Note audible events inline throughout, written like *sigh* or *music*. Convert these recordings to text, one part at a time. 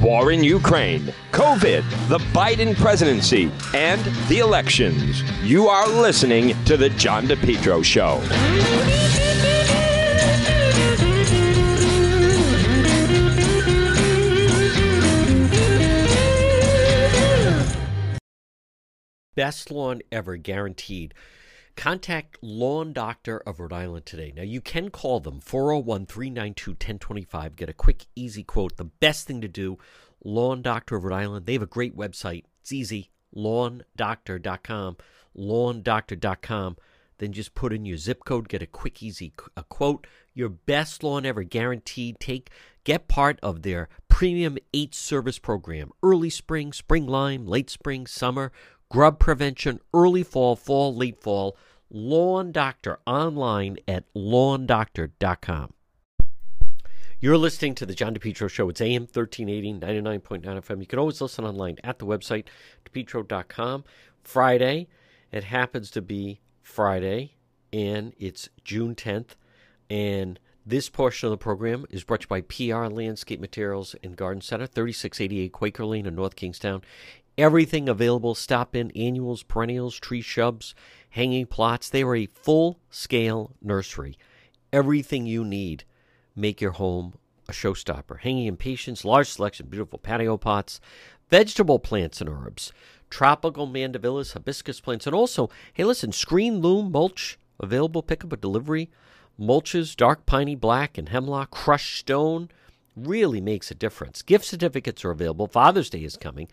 war in Ukraine, COVID, the Biden presidency, and the elections. You are listening to The John DePetro Show. Best lawn ever guaranteed. Contact Lawn Doctor of Rhode Island today. Now, you can call them 401 392 1025. Get a quick, easy quote. The best thing to do, Lawn Doctor of Rhode Island. They have a great website. It's easy lawndoctor.com. Lawndoctor.com. Then just put in your zip code, get a quick, easy a quote. Your best lawn ever guaranteed. Take Get part of their premium eight service program early spring, spring lime, late spring, summer, grub prevention, early fall, fall, late fall. Lawn Doctor online at lawndoctor.com. You're listening to the John DePetro Show. It's AM 1380, 99.9 FM. You can always listen online at the website, depetro.com. Friday, it happens to be Friday, and it's June 10th. And this portion of the program is brought to you by PR Landscape Materials and Garden Center, 3688 Quaker Lane in North Kingstown. Everything available. Stop in annuals, perennials, tree shrubs, hanging plots. They are a full scale nursery. Everything you need. Make your home a showstopper. Hanging impatiens, large selection, beautiful patio pots, vegetable plants and herbs, tropical mandevillas, hibiscus plants, and also, hey, listen, screen loam mulch available pickup or delivery mulches, dark piney black and hemlock, crushed stone really makes a difference. Gift certificates are available. Father's Day is coming.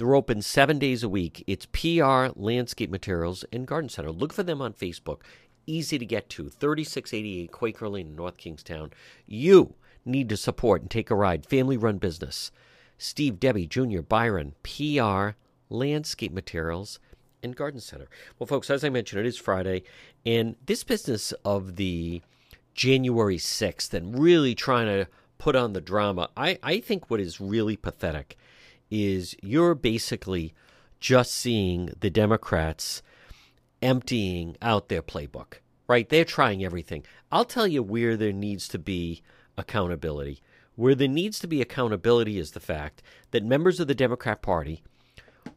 They're open seven days a week. It's PR Landscape Materials and Garden Center. Look for them on Facebook. Easy to get to. 3688 Quaker Lane North Kingstown. You need to support and take a ride. Family run business. Steve Debbie Jr., Byron, PR Landscape Materials and Garden Center. Well, folks, as I mentioned, it is Friday, and this business of the January 6th and really trying to put on the drama, I, I think what is really pathetic is you're basically just seeing the Democrats emptying out their playbook, right? They're trying everything. I'll tell you where there needs to be accountability. Where there needs to be accountability is the fact that members of the Democrat Party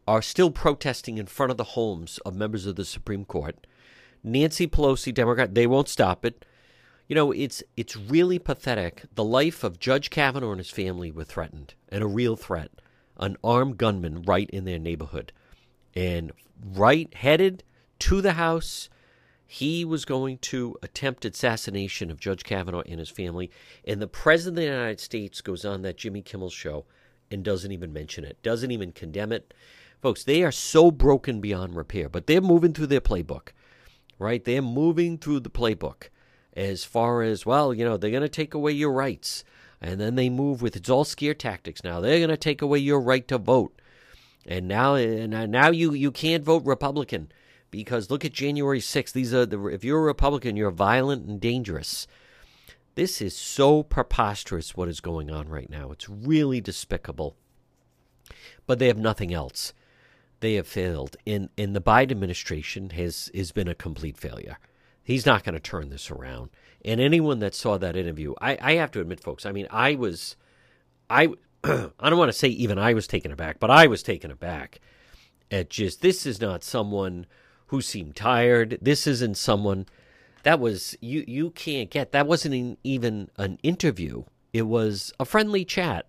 are still protesting in front of the homes of members of the Supreme Court. Nancy Pelosi, Democrat, they won't stop it. You know, it's it's really pathetic. The life of Judge Kavanaugh and his family were threatened, and a real threat. An armed gunman right in their neighborhood. And right headed to the house, he was going to attempt assassination of Judge Kavanaugh and his family. And the President of the United States goes on that Jimmy Kimmel show and doesn't even mention it, doesn't even condemn it. Folks, they are so broken beyond repair, but they're moving through their playbook, right? They're moving through the playbook as far as, well, you know, they're going to take away your rights. And then they move with scare tactics now. They're going to take away your right to vote. And now, and now you, you can't vote Republican because look at January 6th. These are the, if you're a Republican, you're violent and dangerous. This is so preposterous what is going on right now. It's really despicable. But they have nothing else they have failed. In in the Biden administration has has been a complete failure. He's not going to turn this around. And anyone that saw that interview, I, I have to admit, folks, I mean, I was, I, *clears throat* I don't want to say even I was taken aback, but I was taken aback at just this is not someone who seemed tired. This isn't someone that was you. You can't get that wasn't even an interview. It was a friendly chat,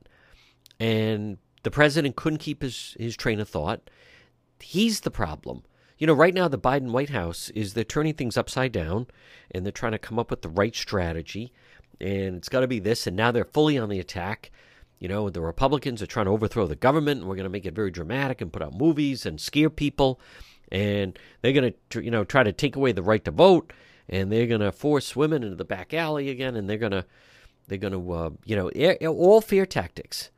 and the president couldn't keep his his train of thought. He's the problem. You know, right now, the Biden White House is they're turning things upside down and they're trying to come up with the right strategy. And it's got to be this. And now they're fully on the attack. You know, the Republicans are trying to overthrow the government and we're going to make it very dramatic and put out movies and scare people. And they're going to, you know, try to take away the right to vote. And they're going to force women into the back alley again. And they're going to, they're going to, uh, you know, all fear tactics.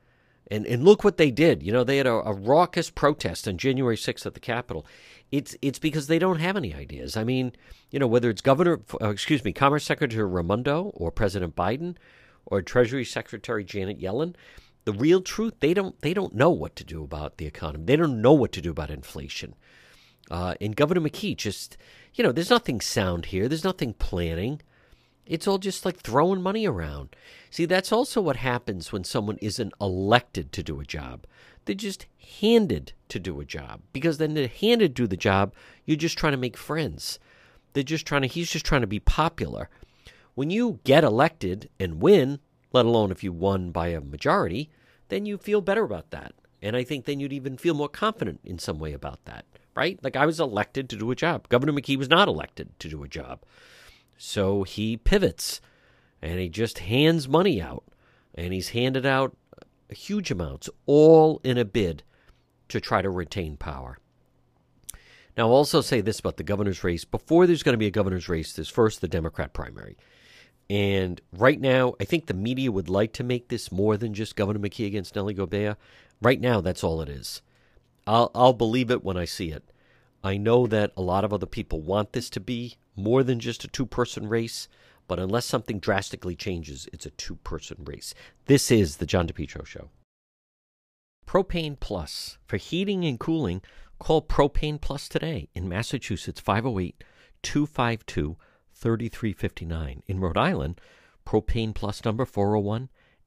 And and look what they did. You know, they had a, a raucous protest on January 6th at the Capitol. It's it's because they don't have any ideas. I mean, you know, whether it's Governor, uh, excuse me, Commerce Secretary Raimondo or President Biden or Treasury Secretary Janet Yellen, the real truth they don't they don't know what to do about the economy. They don't know what to do about inflation. Uh, and Governor McKee just, you know, there's nothing sound here. There's nothing planning. It's all just like throwing money around. See, that's also what happens when someone isn't elected to do a job. They're just handed to do a job because then they're handed to do the job. You're just trying to make friends. They're just trying to, he's just trying to be popular. When you get elected and win, let alone if you won by a majority, then you feel better about that. And I think then you'd even feel more confident in some way about that, right? Like I was elected to do a job. Governor McKee was not elected to do a job. So he pivots and he just hands money out. And he's handed out huge amounts, all in a bid to try to retain power. Now, I'll also say this about the governor's race. Before there's going to be a governor's race, there's first the Democrat primary. And right now, I think the media would like to make this more than just Governor McKee against Nellie Gorbea. Right now, that's all it is. I'll, I'll believe it when I see it. I know that a lot of other people want this to be more than just a two person race, but unless something drastically changes, it's a two person race. This is the John DePetro Show. Propane Plus. For heating and cooling, call Propane Plus today in Massachusetts 508 252 3359. In Rhode Island, Propane Plus number 401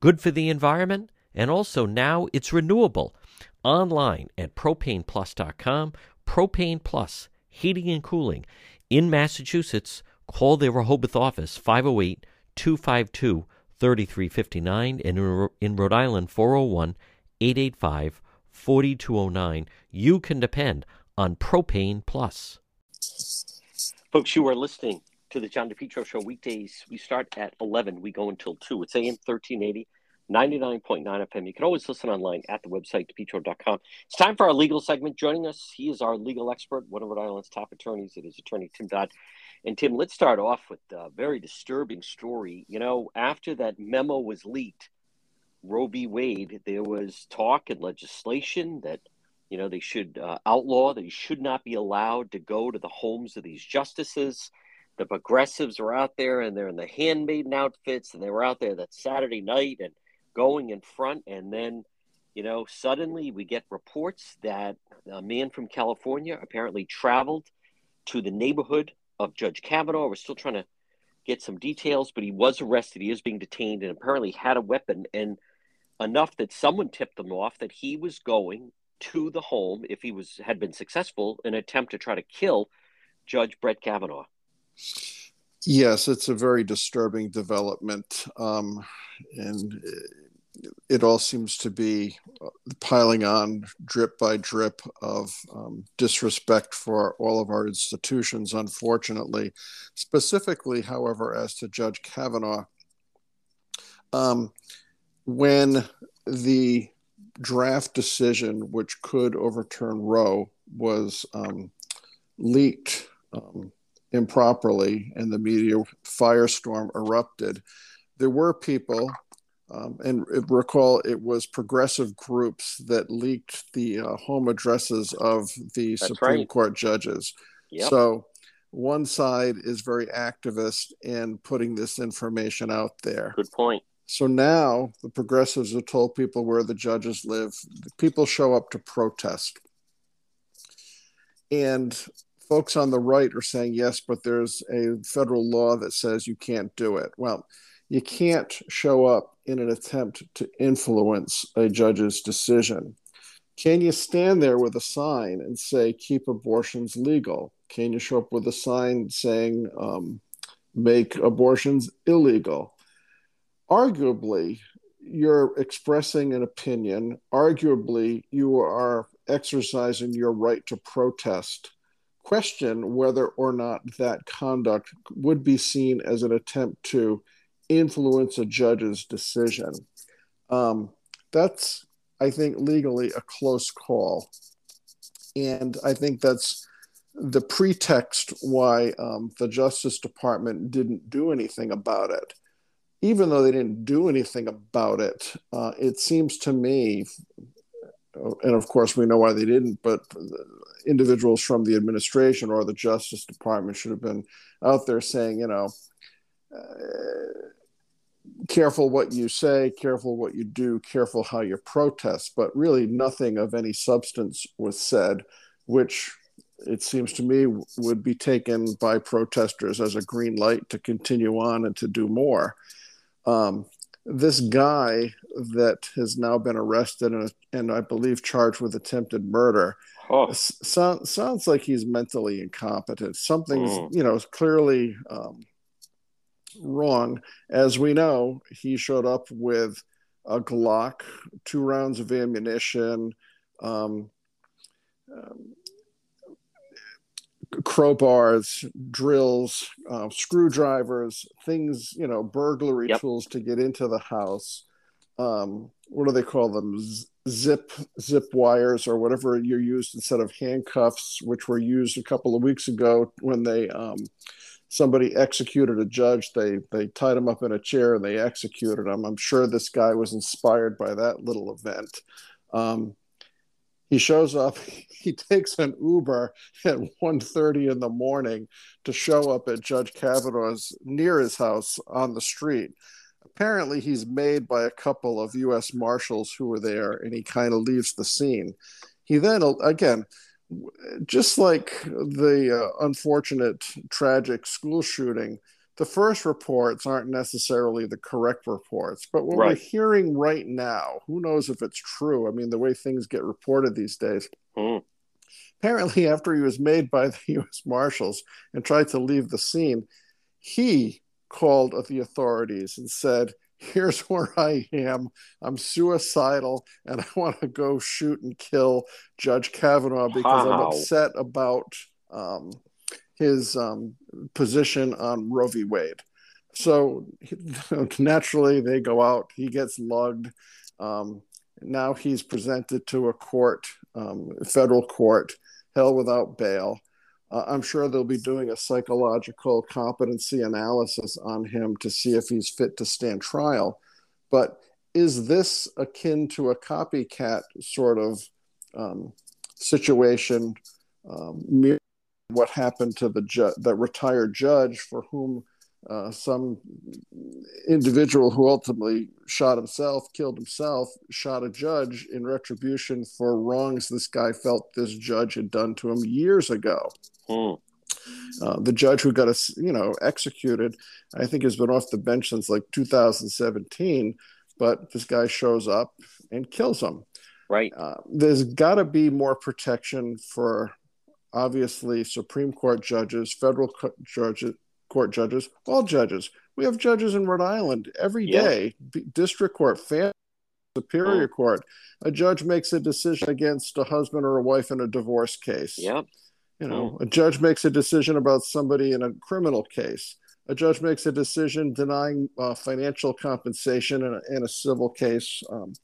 good for the environment, and also now it's renewable. Online at propaneplus.com. Propane Plus, heating and cooling. In Massachusetts, call their Rehoboth office 508 252 3359 and in Rhode Island 401 885 4209. You can depend on Propane Plus. Folks, you are listening to the John DePetro Show weekdays. We start at 11. We go until 2. It's AM 1380, 99.9 FM. You can always listen online at the website, depetro.com. It's time for our legal segment. Joining us, he is our legal expert, one of Rhode Island's top attorneys. It is attorney Tim Dodd. And Tim, let's start off with a very disturbing story. You know, after that memo was leaked, Roe v. Wade, there was talk and legislation that you know they should uh, outlaw that you should not be allowed to go to the homes of these justices the progressives were out there and they're in the handmaiden outfits and they were out there that Saturday night and going in front and then you know suddenly we get reports that a man from California apparently traveled to the neighborhood of Judge Kavanaugh. We're still trying to get some details, but he was arrested. He is being detained and apparently had a weapon and enough that someone tipped him off that he was going to the home if he was had been successful in an attempt to try to kill Judge Brett Kavanaugh. Yes, it's a very disturbing development, um, and it all seems to be piling on drip by drip of um, disrespect for all of our institutions, unfortunately. Specifically, however, as to Judge Kavanaugh, um, when the draft decision, which could overturn Roe, was um, leaked um, improperly and the media firestorm erupted, there were people, um, and recall it was progressive groups that leaked the uh, home addresses of the That's Supreme right. Court judges. Yep. So one side is very activist in putting this information out there. Good point. So now the progressives have told people where the judges live. People show up to protest. And folks on the right are saying yes, but there's a federal law that says you can't do it. Well, you can't show up in an attempt to influence a judge's decision. Can you stand there with a sign and say, keep abortions legal? Can you show up with a sign saying, um, make abortions illegal? Arguably, you're expressing an opinion. Arguably, you are exercising your right to protest question whether or not that conduct would be seen as an attempt to influence a judge's decision. Um, that's, I think, legally a close call. And I think that's the pretext why um, the Justice Department didn't do anything about it. even though they didn't do anything about it, uh, it seems to me, and of course we know why they didn't, but individuals from the administration or the Justice Department should have been out there saying, you know, uh, careful what you say, careful what you do, careful how you protest. But really, nothing of any substance was said, which it seems to me would be taken by protesters as a green light to continue on and to do more. Um, this guy that has now been arrested and, and I believe charged with attempted murder oh. so, sounds like he's mentally incompetent. Something's, mm. you know, clearly um, wrong. As we know, he showed up with a Glock, two rounds of ammunition, um, um, crowbars, drills, uh, screwdrivers, things, you know, burglary yep. tools to get into the house. Um, what do they call them? Z- zip zip wires or whatever you used instead of handcuffs, which were used a couple of weeks ago when they um, somebody executed a judge. They they tied him up in a chair and they executed him. I'm sure this guy was inspired by that little event. Um, he shows up. *laughs* He takes an Uber at 1.30 in the morning to show up at Judge Kavanaugh's near his house on the street. Apparently, he's made by a couple of U.S. Marshals who were there, and he kind of leaves the scene. He then, again, just like the uh, unfortunate, tragic school shooting, the first reports aren't necessarily the correct reports. But what right. we're hearing right now, who knows if it's true? I mean, the way things get reported these days. Mm. Apparently, after he was made by the *laughs* U.S. Marshals and tried to leave the scene, he called the authorities and said, here's *laughs* where I am. I'm suicidal and I want to go shoot and kill Judge Kavanaugh because wow. I'm upset about um, his um, position on Roe v. Wade. So *laughs* naturally, they go out. He gets lugged. Um, now he's presented to a court, um, federal court, held without bail. Uh, I'm sure they'll be doing a psychological competency analysis on him to see if he's fit to stand trial. But is this akin to a copycat sort of um, situation? Um, what happened to the ju- retired judge for whom uh, some individual who ultimately shot himself, killed himself, shot a judge in retribution for wrongs this guy felt this judge had done to him years ago. Mm. Uh, the judge who got us, you know, executed, I think has been off the bench since like 2017. But this guy shows up and kills him. Right. Uh, there's got to be more protection for obviously Supreme Court judges, federal co- judges, court judges, all judges. We have judges in Rhode Island every yeah. day. B- district court, family, superior oh. court. A judge makes a decision against a husband or a wife in a divorce case. Yep. You know, a judge makes a decision about somebody in a criminal case. A judge makes a decision denying uh, financial compensation in a, in a civil case. Um,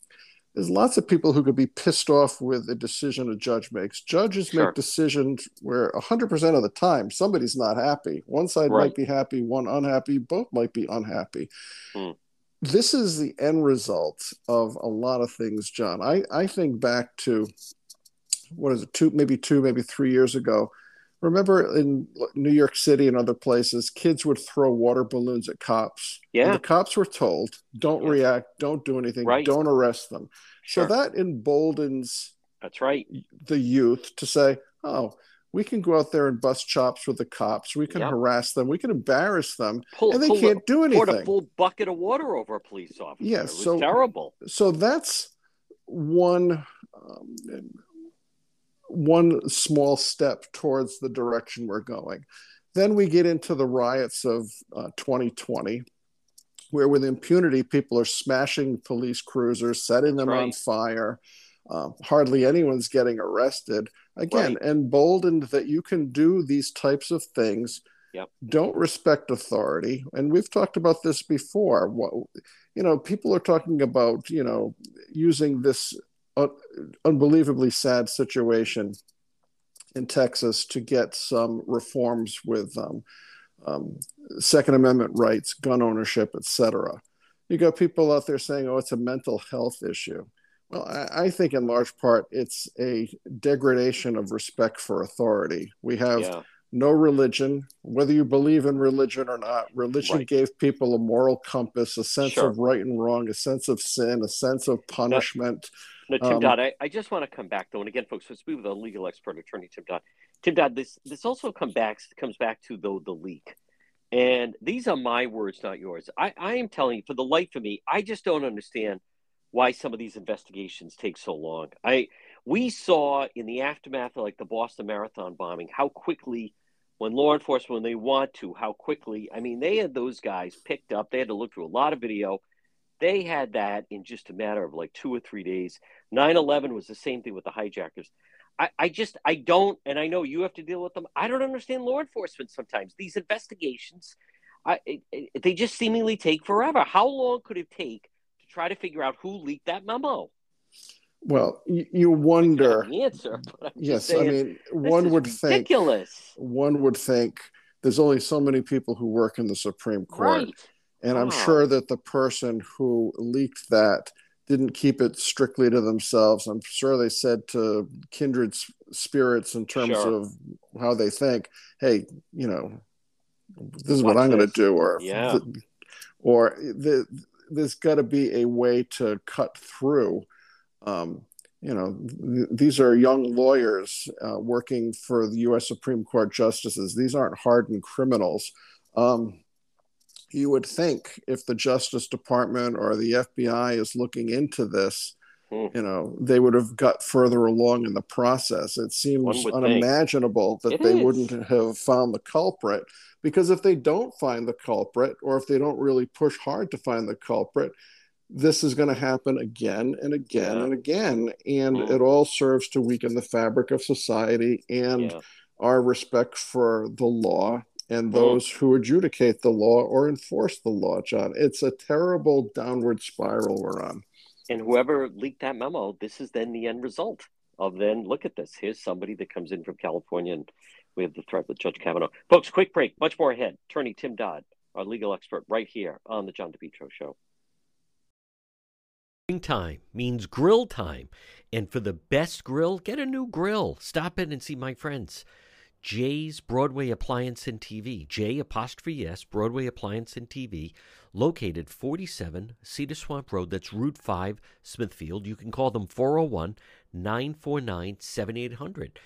there's lots of people who could be pissed off with a decision a judge makes. Judges sure. make decisions where 100% of the time somebody's not happy. One side right. might be happy, one unhappy, both might be unhappy. Mm. This is the end result of a lot of things, John. I, I think back to what is it, two, maybe two, maybe three years ago. Remember in New York City and other places, kids would throw water balloons at cops. Yeah. And the cops were told, don't yeah. react, don't do anything, right. don't arrest them. Sure. So that emboldens that's right the youth to say, oh, we can go out there and bust chops with the cops. We can yep. harass them. We can embarrass them, pull, and they can't a, do anything. Pour a full bucket of water over a police officer. Yes, yeah, so terrible. So that's one um, one small step towards the direction we're going. Then we get into the riots of uh, 2020, where with impunity, people are smashing police cruisers, setting them right. on fire. Uh, hardly anyone's getting arrested. Again, right. emboldened that you can do these types of things. Yep. Don't respect authority. And we've talked about this before. What, you know, people are talking about, you know, using this unbelievably sad situation in Texas to get some reforms with um, um, Second Amendment rights, gun ownership, etc. you got people out there saying, "Oh, it's a mental health issue." Well, I, I think in large part it's a degradation of respect for authority. We have yeah. no religion, whether you believe in religion or not. Religion right. gave people a moral compass, a sense sure. of right and wrong, a sense of sin, a sense of punishment. No, no Tim um, Dodd, I, I, just want to come back though, and again, folks, let's speak with a legal expert attorney, Tim Dodd. Tim Dodd, this this also come back comes back to the the leak. And these are my words, not yours. I, I am telling you, for the life of me, I just don't understand why some of these investigations take so long. I we saw in the aftermath of like the Boston Marathon bombing how quickly when law enforcement when they want to how quickly I mean they had those guys picked up they had to look through a lot of video they had that in just a matter of like two or three days 9-11 was the same thing with the hijackers I, I just I don't and I know you have to deal with them I don't understand law enforcement sometimes these investigations I, it, it, they just seemingly take forever how long could it take to try to figure out who leaked that memo. Well, you, you wonder. The answer. yes, saying, I mean, one would ridiculous. think. One would think there's only so many people who work in the Supreme Court, right. And I'm sure that the person who leaked that didn't keep it strictly to themselves. I'm sure they said to kindred spirits in terms sure. of how they think, "Hey, you know, this is Watch what I'm going to do," or yeah. or the there's got to be a way to cut through. Um, you know, th- these are young lawyers uh, working for the U.S. Supreme Court justices. These aren't hardened criminals. Um, you would think if the Justice Department or the FBI is looking into this, hmm. you know, they would have got further along in the process. It seems unimaginable think. that it they is. wouldn't have found the culprit. Because if they don't find the culprit, or if they don't really push hard to find the culprit, this is going to happen again and again yeah. and again. And mm. it all serves to weaken the fabric of society and yeah. our respect for the law and those who adjudicate the law or enforce the law, John. It's a terrible downward spiral we're on. And whoever leaked that memo, this is then the end result of then look at this. Here's somebody that comes in from California and we have the threat with Judge Kavanaugh. Folks, quick break. Much more ahead. Attorney Tim Dodd, our legal expert, right here on the John DePetro Show. Time means grill time. And for the best grill, get a new grill. Stop in and see my friends. J's Broadway Appliance and TV. J apostrophe S, Broadway Appliance and TV, located 47 Cedar Swamp Road. That's Route 5, Smithfield. You can call them 401 949 7800.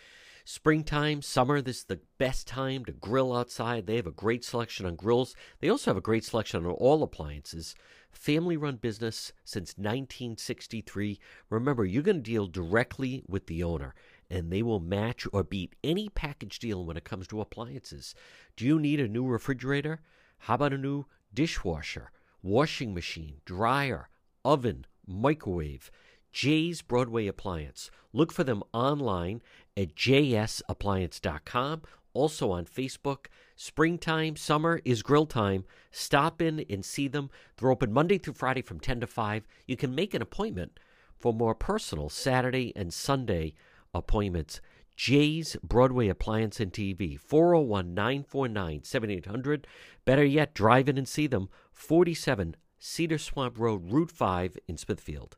Springtime, summer, this is the best time to grill outside. They have a great selection on grills. They also have a great selection on all appliances. Family run business since 1963. Remember, you're going to deal directly with the owner, and they will match or beat any package deal when it comes to appliances. Do you need a new refrigerator? How about a new dishwasher, washing machine, dryer, oven, microwave? J's Broadway Appliance. Look for them online at jsappliance.com. Also on Facebook. Springtime, summer is grill time. Stop in and see them. They're open Monday through Friday from 10 to 5. You can make an appointment for more personal Saturday and Sunday appointments. J's Broadway Appliance and TV, 401 949 7800. Better yet, drive in and see them, 47 Cedar Swamp Road, Route 5 in Smithfield.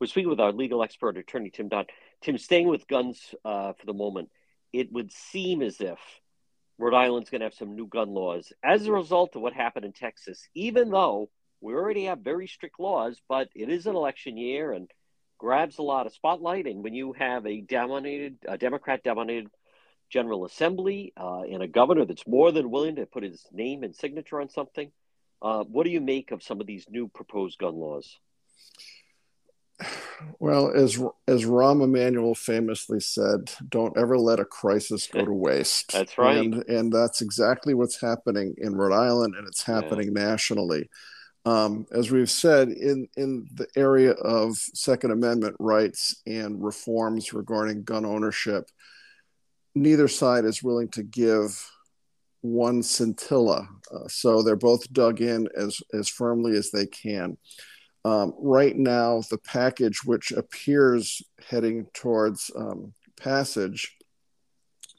We're speaking with our legal expert, attorney Tim Dodd. Tim, staying with guns uh, for the moment, it would seem as if Rhode Island's going to have some new gun laws as a result of what happened in Texas, even though we already have very strict laws, but it is an election year and grabs a lot of spotlight. And when you have a dominated, a Democrat dominated General Assembly uh, and a governor that's more than willing to put his name and signature on something, uh, what do you make of some of these new proposed gun laws? Well, as as Rahm Emanuel famously said, "Don't ever let a crisis go to *laughs* waste." that's right, and, and that's exactly what's happening in Rhode Island, and it's happening yeah. nationally. Um, as we've said, in in the area of Second Amendment rights and reforms regarding gun ownership, neither side is willing to give one scintilla. Uh, so they're both dug in as as firmly as they can. Um, right now, the package, which appears heading towards um, passage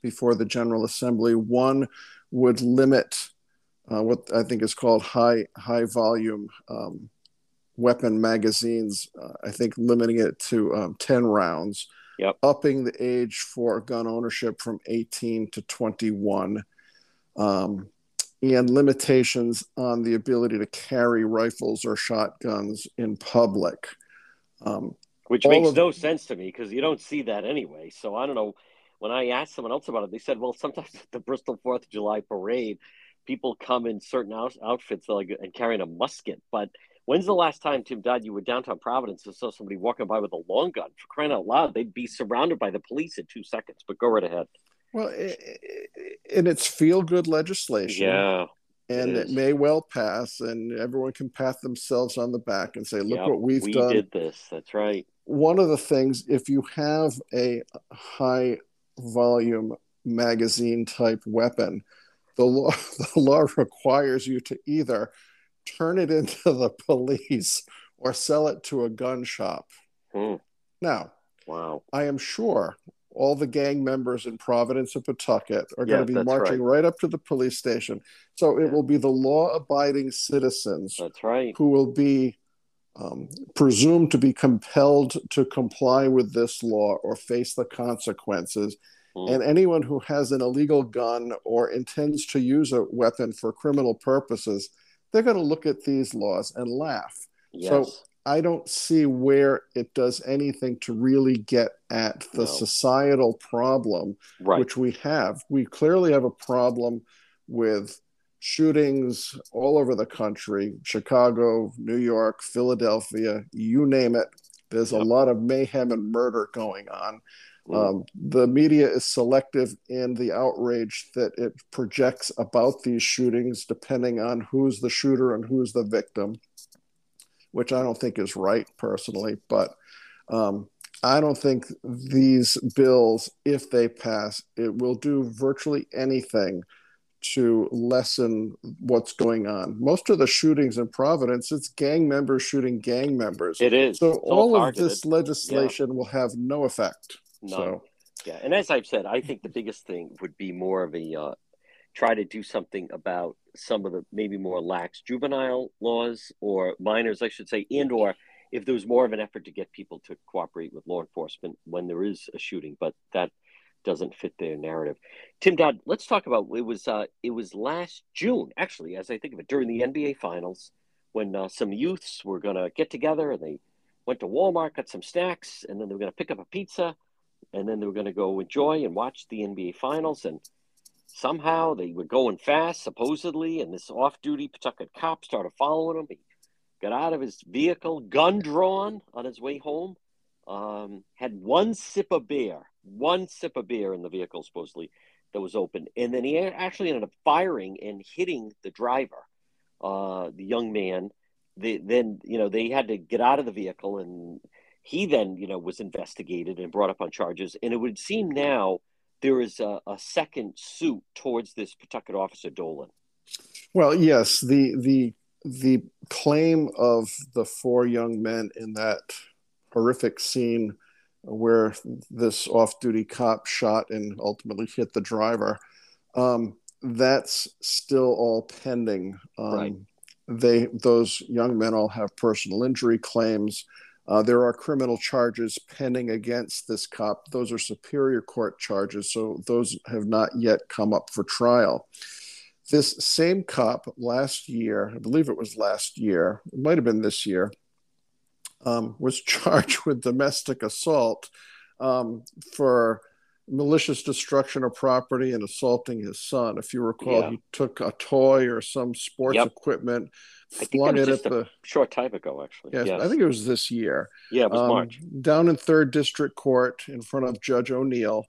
before the General Assembly, one would limit uh, what I think is called high high volume um, weapon magazines. Uh, I think limiting it to um, ten rounds. Yep. Upping the age for gun ownership from 18 to 21. Um, and limitations on the ability to carry rifles or shotguns in public. Um, Which makes of, no sense to me because you don't see that anyway. So I don't know. When I asked someone else about it, they said, well, sometimes at *laughs* the Bristol Fourth of July parade, people come in certain out- outfits like and carrying a musket. But when's the last time, Tim Dodd, you were downtown Providence and saw somebody walking by with a long gun? For crying out loud, they'd be surrounded by the police in two seconds. But go right ahead. Well, and it's feel good legislation. Yeah. And it, it, may well pass, and everyone can pat themselves on the back and say, "Look yep, what we've we done." We did this. That's right. One of the things, if you have a high volume magazine type weapon, the law *laughs* the law requires you to either turn it into the *laughs* police or sell it to a gun shop. Hmm. Now, wow, I am sure all the gang members in Providence and Pawtucket are yeah, going to be marching right. right. up to the police station. So it will be the law-abiding citizens. That's right. Who will be um, presumed to be compelled to comply with this law or face the consequences. Mm. And anyone who has an illegal gun or intends to use a weapon for criminal purposes, they're going to look at these laws and laugh. Yes. So I don't see where it does anything to really get at the no. societal problem right. which we have. We clearly have a problem with shootings all over the country Chicago, New York, Philadelphia, you name it. There's yep. a lot of mayhem and murder going on. Mm. Um, the media is selective in the outrage that it projects about these shootings, depending on who's the shooter and who's the victim which I don't think is right personally. But um, I don't think these bills, if they pass, it will do virtually anything to lessen what's going on. Most of the shootings in Providence, it's gang members shooting gang members. It is. So all, of this legislation yeah. will have no effect. None. So. Yeah, and as I've said, I think the biggest thing would be more of a uh, try to do something about some of the maybe more lax juvenile laws or minors, I should say, and or if there was more of an effort to get people to cooperate with law enforcement when there is a shooting, but that doesn't fit their narrative. Tim Dodd, let's talk about it was uh, it was last June actually, as I think of it, during the NBA Finals when uh, some youths were going to get together and they went to Walmart, got some snacks, and then they were going to pick up a pizza, and then they were going to go enjoy and watch the NBA Finals and somehow they were going fast, supposedly, and this off duty Pawtucket cop started following him. He got out of his vehicle, gun drawn on his way home, um, had one sip of beer, one sip of beer in the vehicle, supposedly, that was open. And then he actually ended up firing and hitting the driver, uh, the young man. They, then, you know, they had to get out of the vehicle and he then, you know, was investigated and brought up on charges. And it would seem now there is a, a second suit towards this Pawtucket officer Dolan. Well, yes, the the the claim of the four young men in that horrific scene where this off-duty cop shot and ultimately hit the driver um, that's still all pending um, right. they those young men all have personal injury claims uh, there are criminal charges pending against this cop. Those are superior court charges, so those have not yet come up for trial. This same cop last year, I believe it was last year, it might have been this year, um, was *laughs* charged with domestic assault um, for malicious destruction of property and assaulting his son. If you recall, yeah. he took a toy or some sports yep. equipment, flung it at the short time ago. Actually, yes, yes, I think it was this year. Yeah, it was um, March. Down in Third District Court in front of Judge O'Neill.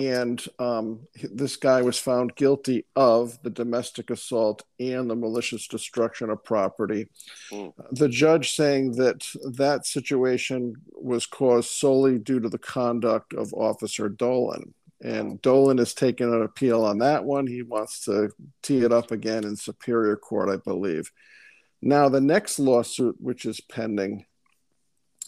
And um, this guy was found guilty of the domestic assault and the malicious destruction of property. Mm. The judge saying that that situation was caused solely due to the conduct of Officer Dolan. And Dolan has taken an appeal on that one. He wants to tee it up again in Superior Court, I believe. Now, the next lawsuit, which is pending,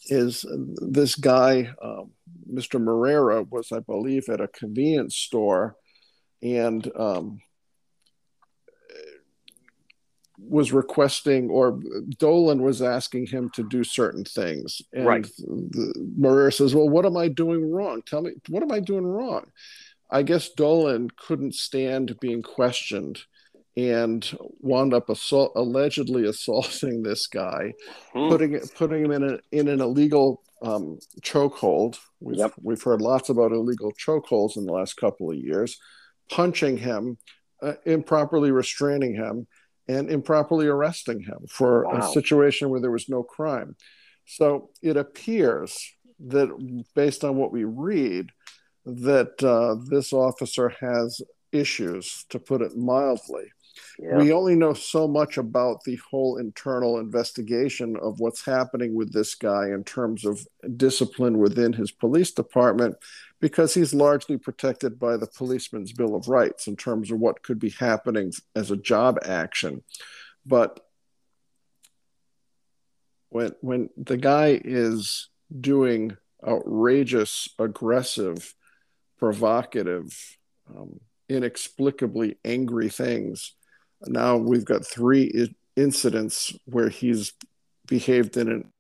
is this guy, um, Mr. Marrera, was, I believe, at a convenience store and um, was requesting or Dolan was asking him to do certain things. And right. the, says, Well, what am I doing wrong? Tell me, what am I doing wrong? I guess Dolan couldn't stand being questioned and wound up assault, allegedly assaulting this guy, hmm. putting putting him in, a, in an illegal um, chokehold. We've, yep. we've heard lots about illegal chokeholds in the last couple of years, punching him, uh, improperly restraining him, and improperly arresting him for wow. a situation where there was no crime. So it appears that, based on what we read, that uh, this officer has issues, to put it mildly. Yeah. We only know so much about the whole internal investigation of what's happening with this guy in terms of discipline within his police department because he's largely protected by the policeman's bill of rights in terms of what could be happening as a job action but when when the guy is doing outrageous aggressive provocative um, inexplicably angry things now we've got three incidents where he's behaved in an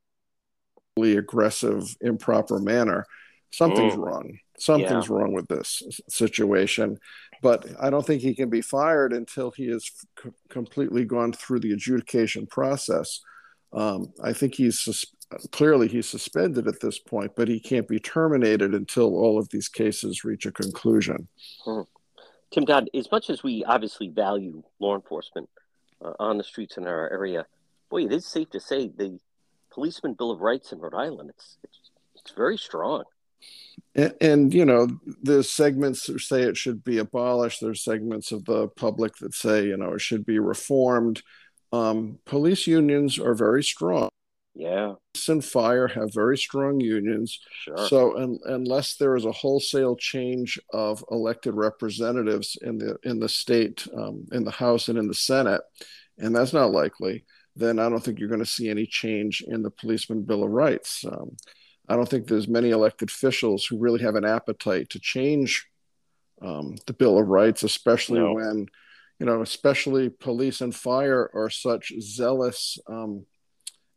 aggressive, improper manner. Something's mm. wrong. Something's yeah. wrong with this situation. But I don't think he can be fired until he has c- completely gone through the adjudication process. Um, I think he's sus- clearly he's suspended at this point, but he can't be terminated until all of these cases reach a conclusion. Mm. Tim Dodd, as much as we obviously value law enforcement uh, on the streets in our area, boy, it is safe to say the Policeman Bill of Rights in Rhode Island, it's, it's, it's very strong. And, and, you know, there's segments that say it should be abolished. There's segments of the public that say, you know, it should be reformed. Um, police unions are very strong. Yeah. And fire have very strong unions. Sure. So un, unless there is a wholesale change of elected representatives in the in the state, um, in the House and in the Senate, and that's not likely, then I don't think you're going to see any change in the Policeman Bill of Rights. Um, I don't think there's many elected officials who really have an appetite to change um, the Bill of Rights, especially no. when, you know, especially police and fire are such zealous um,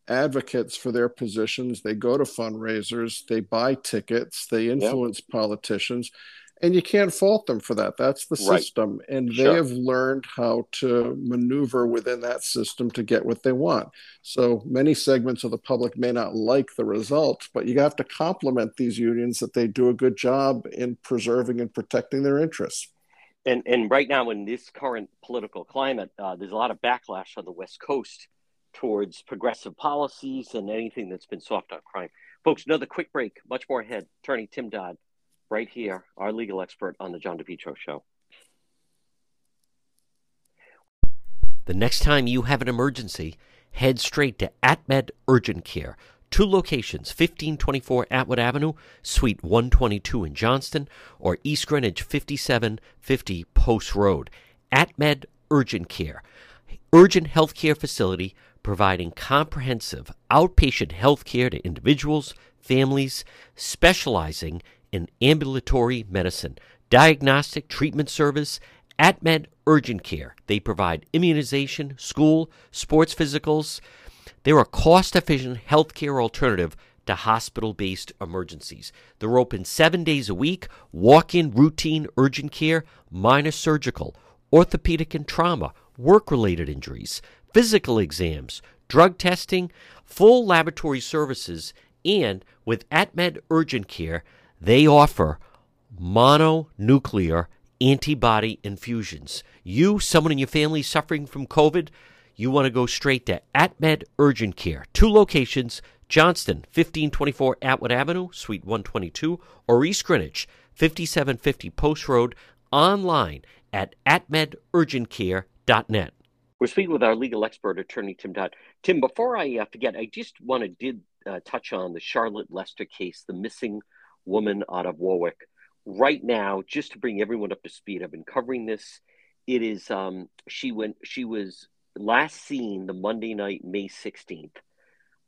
advocates for their positions. They go to fundraisers, they buy tickets, they influence yep. politicians, and you can't fault them for that. That's the right. system. And sure. they have learned how to maneuver within that system to get what they want. So many segments of the public may not like the results, but you have to compliment these unions that they do a good job in preserving and protecting their interests. And, and right now, in this current political climate, uh, there's a lot of backlash on the West Coast towards progressive policies and anything that's been soft on crime. Folks, another quick break. Much more ahead. Attorney Tim Dodd, right here, our legal expert on the John DePetro Show. The next time you have an emergency, head straight to AtMed Urgent Care. Two locations 1524 Atwood Avenue, Suite 122 in Johnston, or East Greenwich 5750 Post Road. AtMed Urgent Care. Urgent healthcare facility providing comprehensive outpatient health care to individuals, families, specializing in ambulatory medicine, diagnostic treatment service, AtMed Urgent Care. They provide immunization, school, sports physicals. They're a cost efficient healthcare alternative to hospital based emergencies. They're open seven days a week, walk in routine urgent care, minor surgical, orthopedic and trauma, work related injuries physical exams, drug testing, full laboratory services, and with AtMed Urgent Care, they offer mononuclear antibody infusions. You, someone in your family suffering from COVID, you want to go straight to AtMed Urgent Care. Two locations Johnston, 1524 Atwood Avenue, Suite 122, or East Greenwich, 5750 Post Road, online at atmedurgentcare.net. We're speaking with our legal expert, attorney Tim Dodd. Tim, before I uh, forget, I just want to did uh, touch on the Charlotte Lester case, the missing woman out of Warwick. Right now, just to bring everyone up to speed, I've been covering this. It is um, she went. She was last seen the Monday night, May sixteenth.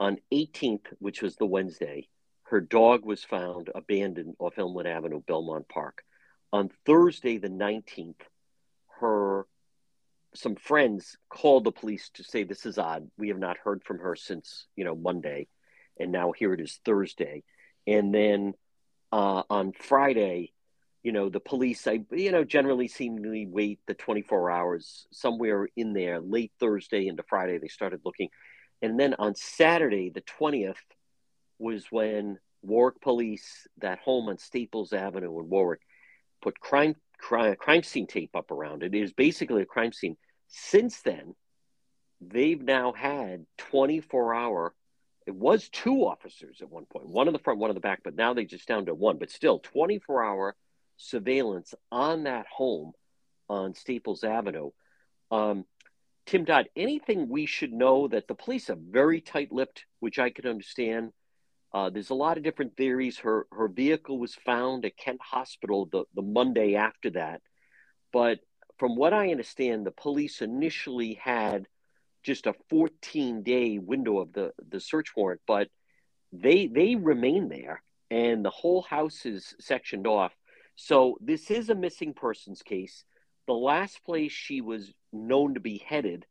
On 18th, which was the Wednesday, her dog was found abandoned off Elmwood Avenue, Belmont Park. On Thursday, the 19th, her some friends called the police to say this is odd. We have not heard from her since you know Monday, and now here it is Thursday, and then uh, on Friday, you know the police, I you know generally seemingly wait the 24 hours somewhere in there. Late Thursday into Friday, they started looking, and then on Saturday, the 20th, was when Warwick Police, that home on Staples Avenue in Warwick, put crime crime, crime scene tape up around it. It is basically a crime scene. Since then, they've now had 24 hour. It was two officers at one point, one in the front, one in the back, but now they just down to one. But still, 24 hour surveillance on that home on Staples Avenue. Um, Tim Dodd, anything we should know that the police are very tight lipped, which I could understand. Uh, there's a lot of different theories. Her her vehicle was found at Kent Hospital the, the Monday after that. But from what I understand, the police initially had just a 14 day window of the, the search warrant, but they they remain there and the whole house is sectioned off. So this is a missing persons case. The last place she was known to be headed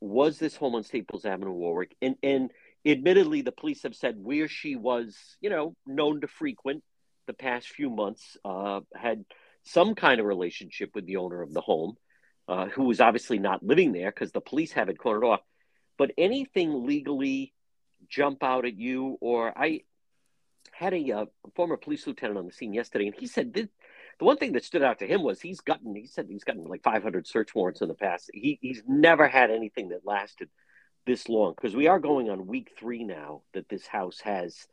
was this home on Staples Avenue, Warwick, and and admittedly, the police have said where she was, you know, known to frequent the past few months, uh, had some kind of relationship with the owner of the home, uh, who was obviously not living there because the police have it cornered off. But anything legally jump out at you, or I had a, uh, former police lieutenant on the scene yesterday, and he said the one thing that stood out to him was he's gotten, he said he's gotten like 500 search warrants in the past. He, he's never had anything that lasted this long because we are going on week three now that this house has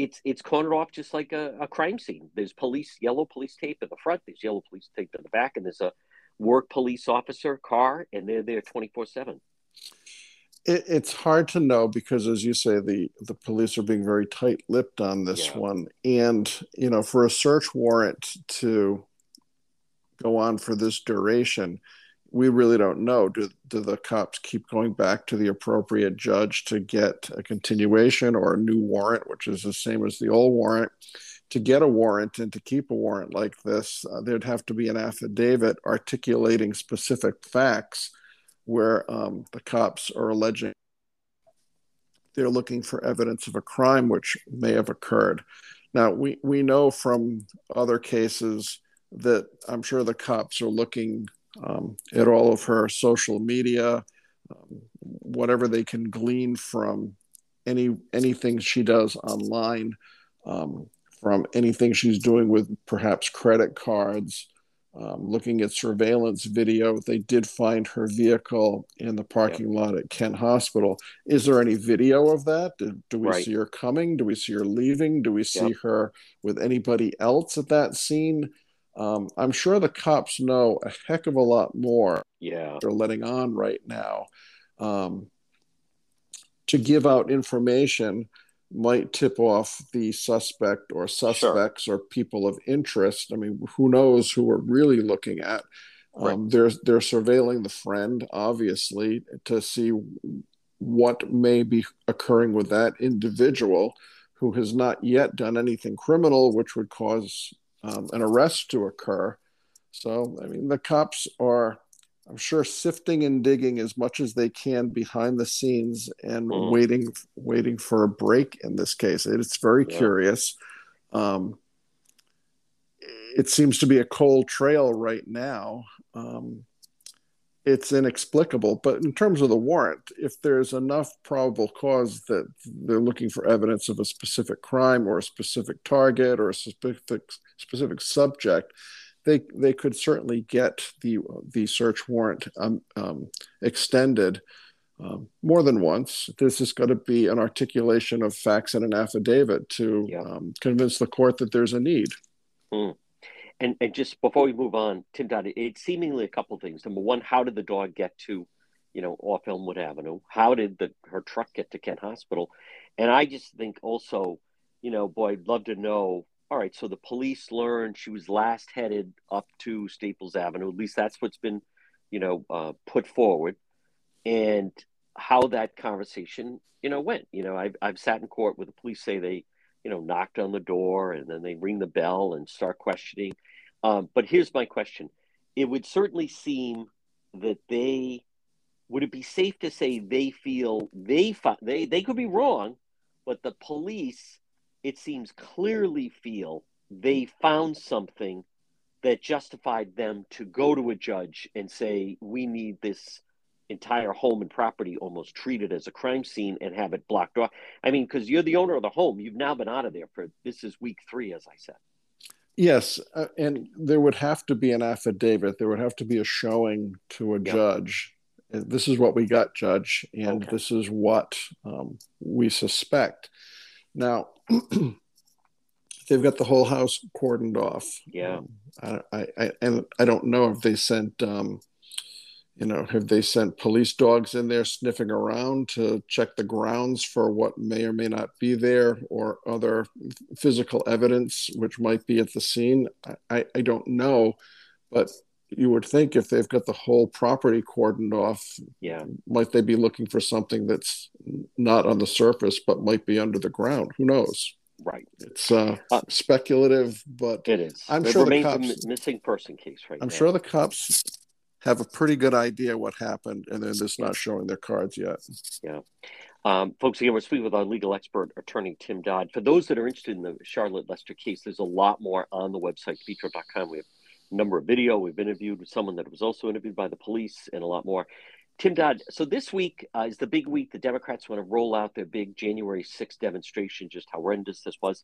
it's it's cornered off just like a, a, crime scene. There's police yellow police tape in the front, there's yellow police tape in the back, and there's a Warwick police officer car, and they're there twenty four seven. It's hard to know because, as you say, the the police are being very tight lipped on this yeah. one, and you know, for a search warrant to go on for this duration, we really don't know. Do, do the cops keep going back to the appropriate judge to get a continuation or a new warrant, which is the same as the old warrant? To get a warrant and to keep a warrant like this, uh, there'd have to be an affidavit articulating specific facts where um, the cops are alleging they're looking for evidence of a crime which may have occurred. Now, we, we know from other cases that I'm sure the cops are looking um, at all of her social media, um, whatever they can glean from any anything she does online, um, from anything she's doing with perhaps credit cards. Um, looking at surveillance video, they did find her vehicle in the parking lot at Kent Hospital. Is there any video of that? Do, do we right. see her coming? Do we see her leaving? Do we see her with anybody else at that scene? Um, I'm sure the cops know a heck of a lot more. Yeah, they're letting on right now. Um, to give out information might tip off the suspect or suspects sure. or people of interest. I mean, who knows who we're really looking at? Right. Um, they're they're surveilling the friend, obviously, to see what may be occurring with that individual who has not yet done anything criminal, which would cause um, an arrest to occur. So, I mean, the cops are, I'm sure, sifting and digging as much as they can behind the scenes and mm. waiting, waiting for a break. In this case, it's very yeah. curious. Um, it seems to be a cold trail right now. Um, it's inexplicable. But in terms of the warrant, if there's enough probable cause that they're looking for evidence of a specific crime or a specific target or a specific specific subject, they they could certainly get the the search warrant um, um, extended. Um, more than once. This is going to be an articulation of facts and an affidavit to yeah. Um, convince the court that there's a need. Mm and and just before we move on, Tim Dodd, it's seemingly a couple things. Number one, how did the dog get to, you know, off Elmwood Avenue? How did the her truck get to Kent Hospital? And I just think also, you know, boy, I'd love to know. All right, so the police learned she was last headed up to Staples Avenue. At least that's what's been, you know, uh, put forward, and how that conversation, you know, went. You know, I've I've sat in court where the police say they you know, knocked on the door and then they ring the bell and start questioning. Um, but here's my question: It would certainly seem that they would it be safe to say they feel they they they could be wrong, but the police, it seems clearly feel they found something that justified them to go to a judge and say we need this entire home and property almost treated as a crime scene and have it blocked off. I mean, because you're the owner of the home, you've now been out of there for this is week three, as I said. Yes, uh, and there would have to be an affidavit. There would have to be a showing to a judge. This is what we got, judge, and okay. this is what um, we suspect. Now, *clears throat* they've got the whole house cordoned off. Yeah, um, I, I, I, and I don't know if they sent um, you know, have they sent police dogs in there sniffing around to check the grounds for what may or may not be there or other physical evidence which might be at the scene? I, I don't know, but you would think if they've got the whole property cordoned off, yeah, might they be looking for something that's not on the surface but might be under the ground? Who knows? Right. It's uh, uh, speculative, but it is. I'm it sure the cops, a missing person case right I'm now. sure the cops have a pretty good idea what happened, and they're just not showing their cards yet. Yeah. Um, folks, again, we're speaking with our legal expert, attorney Tim Dodd. For those that are interested in the Charlotte Lester case, there's a lot more on the website, petro.com. We have a number of video. We've interviewed with someone that was also interviewed by the police and a lot more. Tim Dodd, so this week uh, is the big week. The Democrats want to roll out their big January 6th demonstration, just how horrendous this was.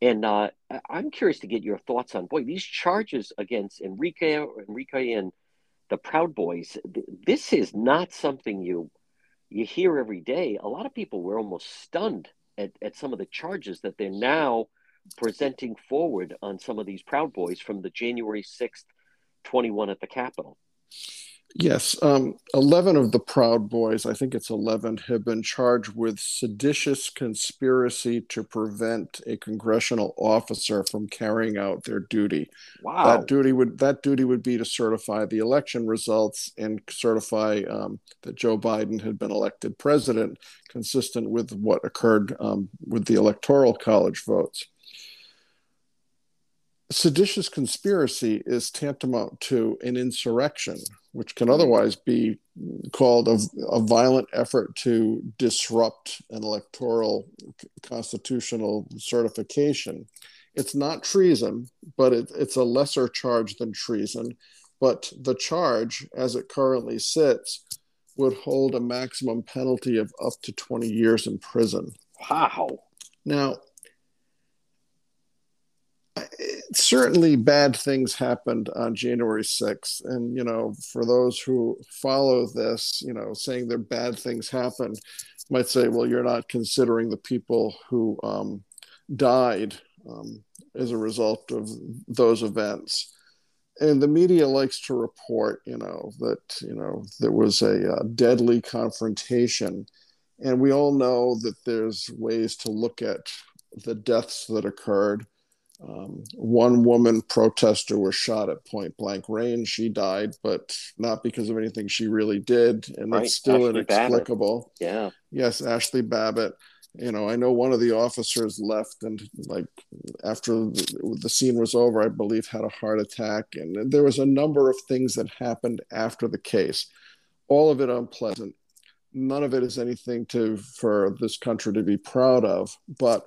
And uh, I'm curious to get your thoughts on, boy, these charges against Enrique, Enrique and – the Proud Boys, this is not something you you hear every day. A lot of people were almost stunned at, at some of the charges that they're now presenting forward on some of these Proud Boys from the January 6th, 21 at the Capitol. Yes, um, 11 of the Proud Boys, I think it's 11, have been charged with seditious conspiracy to prevent a congressional officer from carrying out their duty. Wow. That duty would that duty would be to certify the election results and certify um, that Joe Biden had been elected president, consistent with what occurred um, with the Electoral College votes seditious conspiracy is tantamount to an insurrection, which can hmm. otherwise be called a, a violent effort to disrupt an electoral constitutional certification. It's not treason, but it, it's a lesser charge than treason. But the charge, as it currently sits, would hold a maximum penalty of up to 20 years in prison. Wow. Now, certainly bad things happened on January 6th. And, you know, for those who follow this, you know, saying that bad things happened might say, well, you're not considering the people who um, died um, as a result of those events. And the media likes to report, you know, that, you know, there was a, a deadly confrontation. And we all know that there's ways to look at the deaths that occurred um, one woman protester was shot at point blank range. She died, but not because of anything she really did, and right. it's still Ashli inexplicable. Babbitt. Yeah. Yes, Ashli Babbitt. You know, I know one of the officers left, and like after the, the scene was over, I believe had a heart attack, and there was a number of things that happened after the case. All of it unpleasant. None of it is anything to for this country to be proud of, but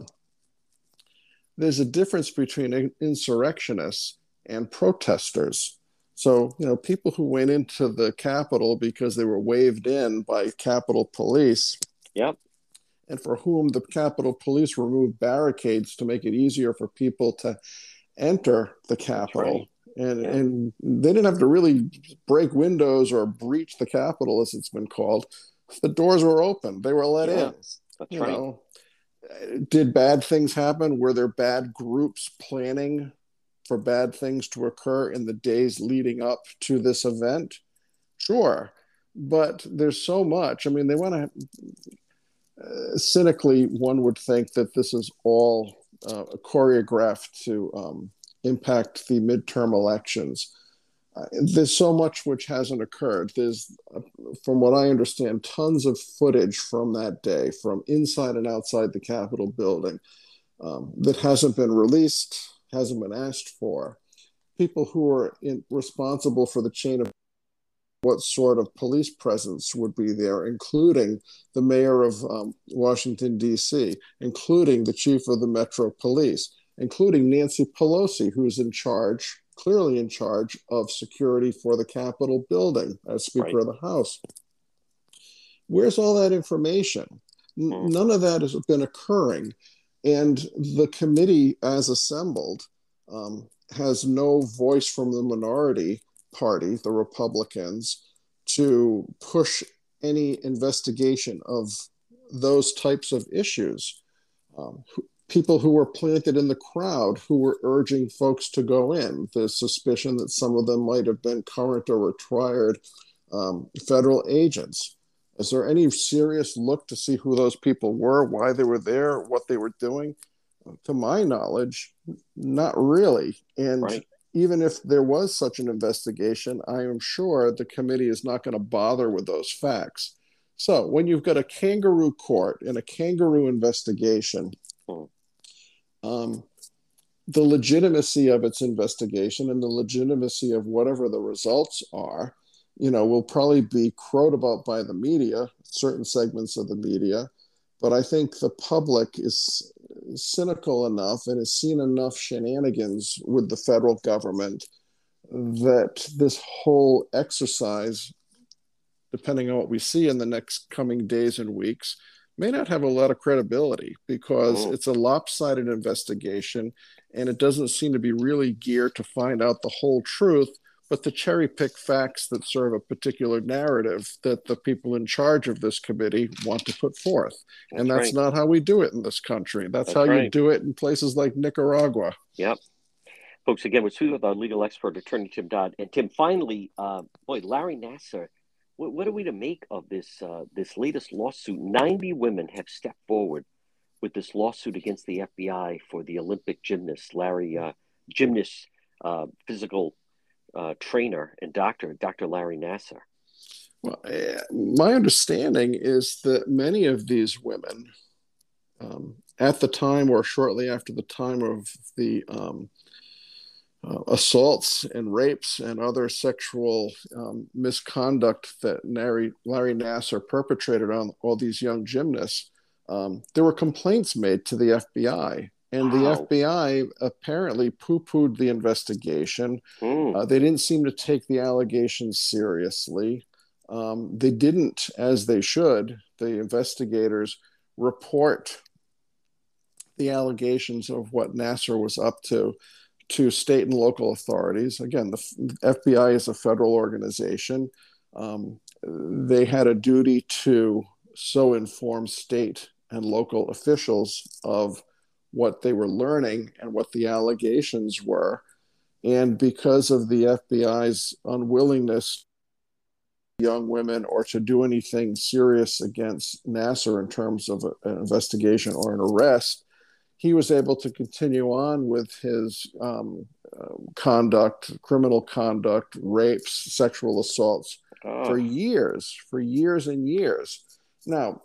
there's a difference between insurrectionists and protesters. So, you know, people who went into the Capitol because they were waved in by Capitol Police. Yep. And for whom the Capitol Police removed barricades to make it easier for people to enter the Capitol. Right. And, yeah. and they didn't have to really break windows or breach the Capitol, as it's been called. The doors were open, they were let yeah. in. That's you right. Know, did bad things happen? Were there bad groups planning for bad things to occur in the days leading up to this event? Sure. But there's so much. I mean, they want to, uh, cynically, one would think that this is all uh, choreographed to um, impact the midterm elections. Uh, there's so much which hasn't occurred. There's, from what I understand, tons of footage from that day, from inside and outside the Capitol building, um, that hasn't been released, hasn't been asked for. People who are in, responsible for the chain of what sort of police presence would be there, including the mayor of um, Washington, D.C., including the chief of the Metro Police, including Nancy Pelosi, who is in charge, clearly in charge of security for the Capitol building as Speaker right. of the House. Where's all that information? N- hmm. none of that has been occurring. And the committee, as assembled, um, has no voice from the minority party, the Republicans, to push any investigation of those types of issues. Um, people who were planted in the crowd who were urging folks to go in. The suspicion that some of them might have been current or retired um, federal agents. Is there any serious look to see who those people were, why they were there, what they were doing? To my knowledge, not really. And right even if there was such an investigation, I am sure the committee is not going to bother with those facts. So when you've got a kangaroo court and a kangaroo investigation, um, the legitimacy of its investigation and the legitimacy of whatever the results are, you know, will probably be crowed about by the media, certain segments of the media. But I think the public is cynical enough and has seen enough shenanigans with the federal government that this whole exercise, depending on what we see in the next coming days and weeks, may not have a lot of credibility because oh. it's a lopsided investigation and it doesn't seem to be really geared to find out the whole truth but to cherry pick facts that serve a particular narrative that the people in charge of this committee want to put forth. That's and that's right. not how we do it in this country. That's, that's how right. you do it in places like Nicaragua. Yep. Folks, again, we're speaking with our legal expert, attorney Tim Dodd. And Tim, finally, uh, boy, Larry Nassar, what, what, are we to make of this uh, this latest lawsuit? 90 women have stepped forward with this lawsuit against the FBI for the Olympic gymnast, Larry, uh, gymnast, uh, physical uh, trainer and doctor, Dr. Larry Nassar. Well, eh, my understanding is that many of these women, um, at the time or shortly after the time of the um, uh, assaults and rapes and other sexual um, misconduct that Larry, Larry Nassar perpetrated on all these young gymnasts, um, there were complaints made to the FBI and wow. the FBI apparently poo pooed the investigation. Mm. Uh, they didn't seem to take the allegations seriously. Um, they didn't, as they should, the investigators report the allegations of what Nassar was up to to state and local authorities. Again, the FBI is a federal organization. Um, they had a duty to so inform state and local officials of what they were learning and what the allegations were. And because of the FBI's unwillingness young women or to do anything serious against Nassar in terms of an investigation or an arrest, he was able to continue on with his um, uh, conduct, criminal conduct, rapes, sexual assaults oh. for years, for years and years. Now,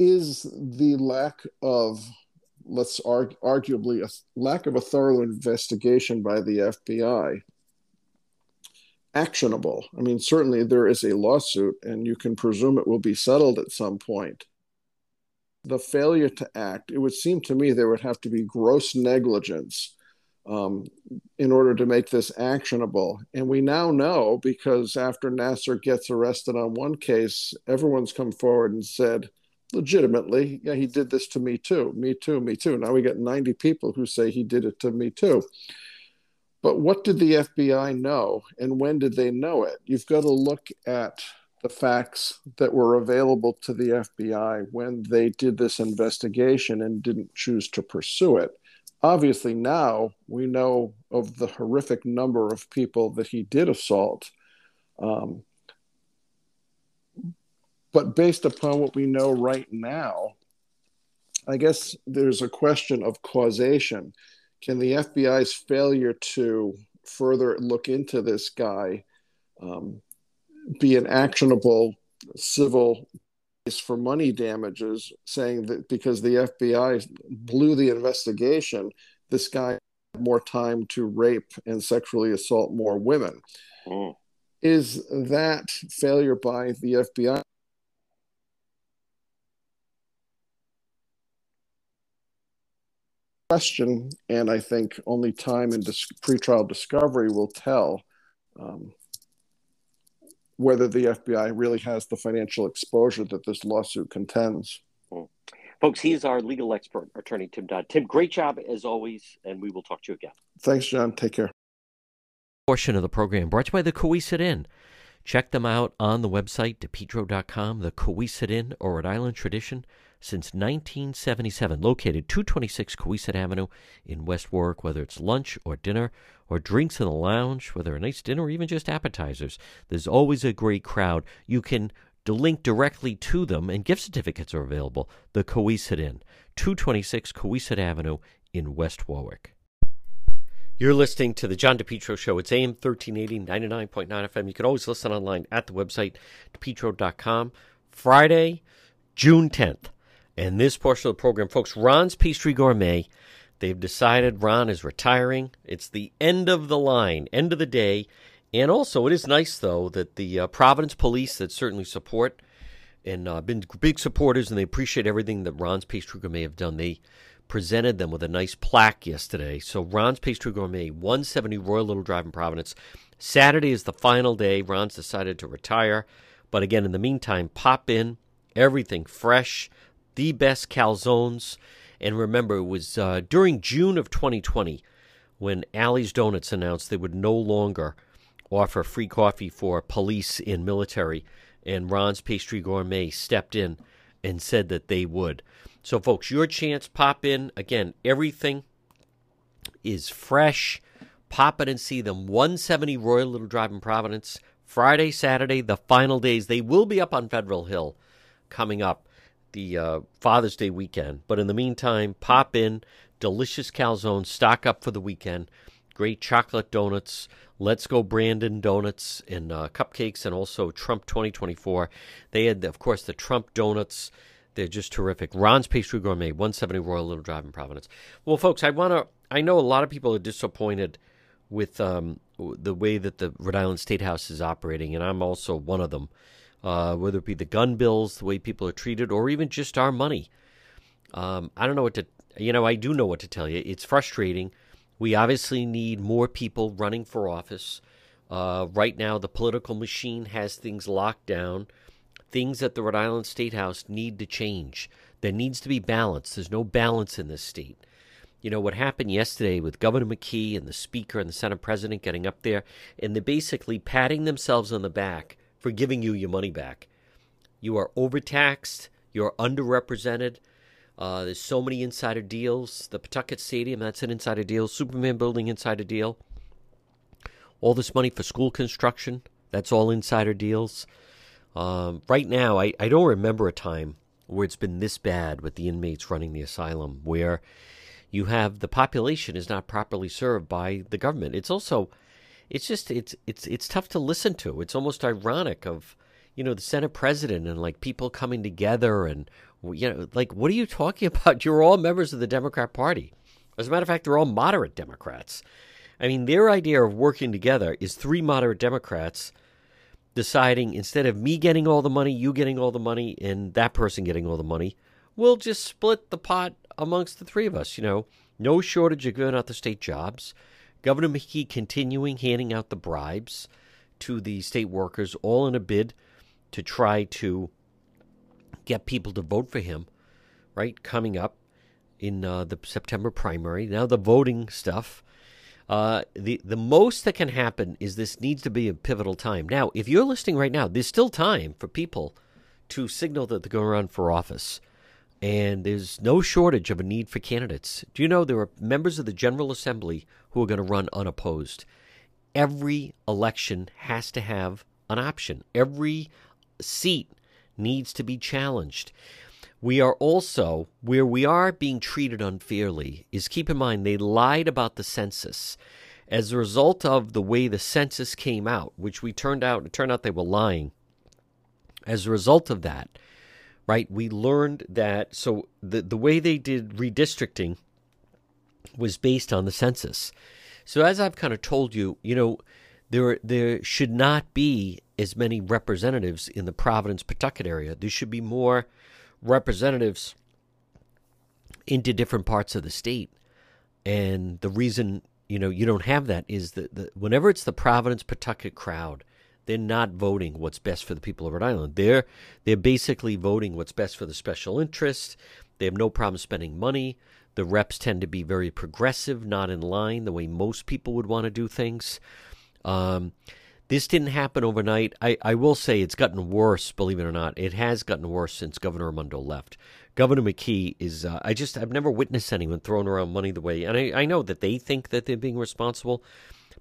is the lack of let's argue, arguably a lack of a thorough investigation by the FBI actionable. I mean, certainly there is a lawsuit, and you can presume it will be settled at some point. The failure to act, it would seem to me there would have to be gross negligence um, in order to make this actionable. And we now know because after Nassar gets arrested on one case, everyone's come forward and said, legitimately, yeah, he did this to me too, me too, me too. Now we got 90 people who say he did it to me too. But what did the FBI know and when did they know it? You've got to look at the facts that were available to the FBI when they did this investigation and didn't choose to pursue it. Obviously, now we know of the horrific number of people that he did assault. Um, but based upon what we know right now, I guess there's a question of causation. Can the FBI's failure to further look into this guy um, be an actionable civil case for money damages, saying that because the FBI blew the investigation, this guy had more time to rape and sexually assault more women. Mm. Is that failure by the FBI? Question, and I think only time and dis- pretrial discovery will tell um, whether the FBI really has the financial exposure that this lawsuit contends. Mm. Folks, he's our legal expert, attorney Tim Dodd. Tim, great job as always, and we will talk to you again. Thanks, John. Take care. Portion of the program brought to you by the Cowesett Inn. Check them out on the website, depetro.com, the Cowesett Inn or Rhode Island tradition since 1977, located 226 Cowesett Avenue in West Warwick, whether it's lunch or dinner or drinks in the lounge, whether a nice dinner or even just appetizers. There's always a great crowd. You can link directly to them, and gift certificates are available. The Cowesett Inn, 226 Cowesett Avenue in West Warwick. You're listening to the John DePetro Show. It's AM 1380, 99.9 FM. You can always listen online at the website, depetro.com. Friday, June 10th. And this portion of the program, folks, Ron's Pastry Gourmet, they've decided Ron is retiring. It's the end of the line, end of the day. And also, it is nice, though, that the uh, Providence Police that certainly support and uh, been big supporters, and they appreciate everything that Ron's Pastry Gourmet have done. They presented them with a nice plaque yesterday. So, Ron's Pastry Gourmet, 170 Royal Little Drive in Providence. Saturday is the final day. Ron's decided to retire. But again, in the meantime, pop in. Everything fresh, the best calzones. And remember, it was uh, during June of 2020 when Allie's Donuts announced they would no longer offer free coffee for police and military. And Ron's Pastry Gourmet stepped in and said that they would. So, folks, your chance, pop in. Again, everything is fresh. Pop it and see them. 170 Royal Little Drive in Providence. Friday, Saturday, the final days. They will be up on Federal Hill coming up the uh, Father's Day weekend. But in the meantime, pop in. Delicious calzones. Stock up for the weekend. Great chocolate donuts. Let's Go Brandon donuts and uh, cupcakes, and also Trump 2024. They had, of course, the Trump donuts. They're just terrific. Ron's Pastry Gourmet, 170 Royal Little Drive in Providence. Well, folks, I want to. I know a lot of people are disappointed with um, the way that the Rhode Island State House is operating, and I'm also one of them. Uh, whether it be the gun bills, the way people are treated, or even just our money. Um, I don't know what to. You know, I do know what to tell you. It's frustrating. We obviously need more people running for office. Uh, right now, the political machine has things locked down. Things at the Rhode Island State House need to change. There needs to be balance. There's no balance in this state. You know, what happened yesterday with Governor McKee and the Speaker and the Senate President getting up there, and they're basically patting themselves on the back for giving you your money back. You are overtaxed, you're underrepresented. Uh, there's so many insider deals. The Pawtucket Stadium, that's an insider deal. Superman Building, insider deal. All this money for school construction, that's all insider deals. Um, right now, I, I don't remember a time where it's been this bad with the inmates running the asylum, where you have the population is not properly served by the government. It's also, it's just it's it's it's tough to listen to. It's almost ironic of, you know, the Senate president and like people coming together and you know, like, what are you talking *laughs* about? You're all members of the Democrat Party. As a matter of fact, they're all moderate Democrats. I mean, their idea of working together is three moderate Democrats deciding instead of me getting all the money, you getting all the money, and that person getting all the money, we'll just split the pot amongst the three of us. You know, no shortage of giving out the state jobs. Governor McKee continuing handing out the bribes to the state workers, all in a bid to try to get people to vote for him, right? Coming up in uh, the September primary. Now the voting stuff. Uh, the the most that can happen is this needs to be a pivotal time. Now, if you're listening right now, there's still time for people to signal that they're going to run for office, and there's no shortage of a need for candidates. Do you know there are members of the General Assembly who are going to run unopposed? Every election has to have an option. Every seat needs to be challenged. We are also, where we are being treated unfairly, is keep in mind they lied about the census. As a result of the way the census came out, which we turned out, it turned out they were lying. As a result of that, right, we learned that, so the, the way they did redistricting was based on the census. So as I've kind of told you, you know, there there should not be as many representatives in the Providence Pawtucket area. There should be more representatives into different parts of the state. And the reason you know you don't have that is that the, whenever it's the Providence Pawtucket crowd, they're not voting what's best for the people of Rhode Island. They're they're basically voting what's best for the special interest. They have no problem spending money. The reps tend to be very progressive, not in line the way most people would want to do things. Um, this didn't happen overnight. I, I will say it's gotten worse, believe it or not. It has gotten worse since Governor Raimondo left. Governor McKee is, uh, I just, I've never witnessed anyone throwing around money the way, and I, I know that they think that they're being responsible,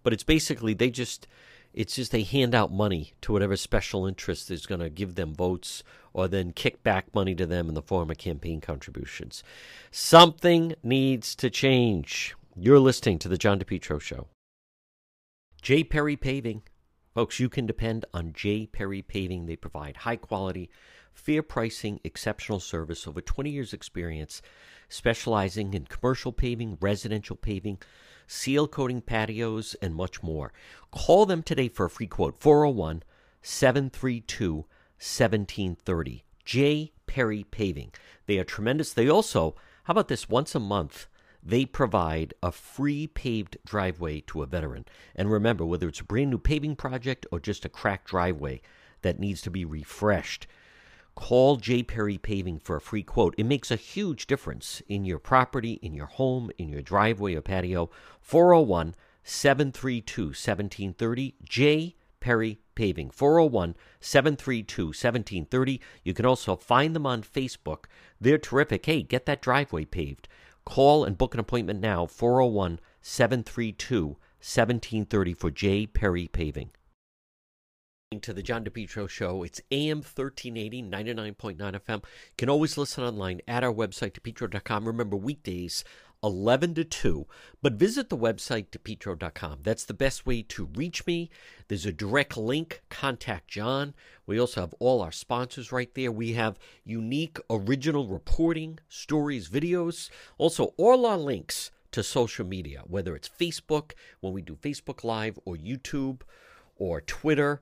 but it's basically they just, it's just they hand out money to whatever special interest is going to give them votes or then kick back money to them in the form of campaign contributions. Something needs to change. You're listening to The John DePetro Show. J. Perry Paving. Folks, you can depend on J. Perry Paving. They provide high quality, fair pricing, exceptional service, over 20 years' experience, specializing in commercial paving, residential paving, seal coating patios, and much more. Call them today for a free quote 401 732 1730. J. Perry Paving. They are tremendous. They also, how about this, once a month, they provide a free paved driveway to a veteran. And remember, whether it's a brand new paving project or just a cracked driveway that needs to be refreshed, call J. Perry Paving for a free quote. It makes a huge difference in your property, in your home, in your driveway or patio. 401 732 1730. J. Perry Paving. 401 732 1730. You can also find them on Facebook. They're terrific. Hey, get that driveway paved. Call and book an appointment now 401 732 1730 for J. Perry Paving. To the John DePetro Show. It's AM 1380, 99.9 FM. You can always listen online at our website, depetro.com. Remember, weekdays 11 to 2. But visit the website, depetro.com. That's the best way to reach me. There's a direct link, contact John. We also have all our sponsors right there. We have unique original reporting, stories, videos, also all our links to social media, whether it's Facebook, when we do Facebook Live, or YouTube or Twitter.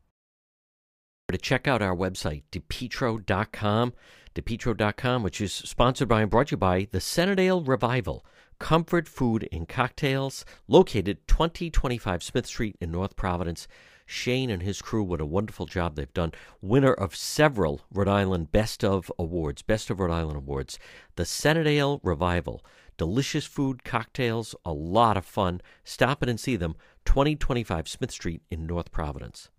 to check out our website, depetro.com, depetro.com, which is sponsored by and brought to you by the Centredale Revival, comfort food and cocktails, located 2025 Smith Street in North Providence. Shane and his crew, what a wonderful job they've done. Winner of several Rhode Island Best of Awards, Best of Rhode Island Awards. The Centredale Revival. Delicious food, cocktails, a lot of fun. Stop in and see them, 2025 Smith Street in North Providence.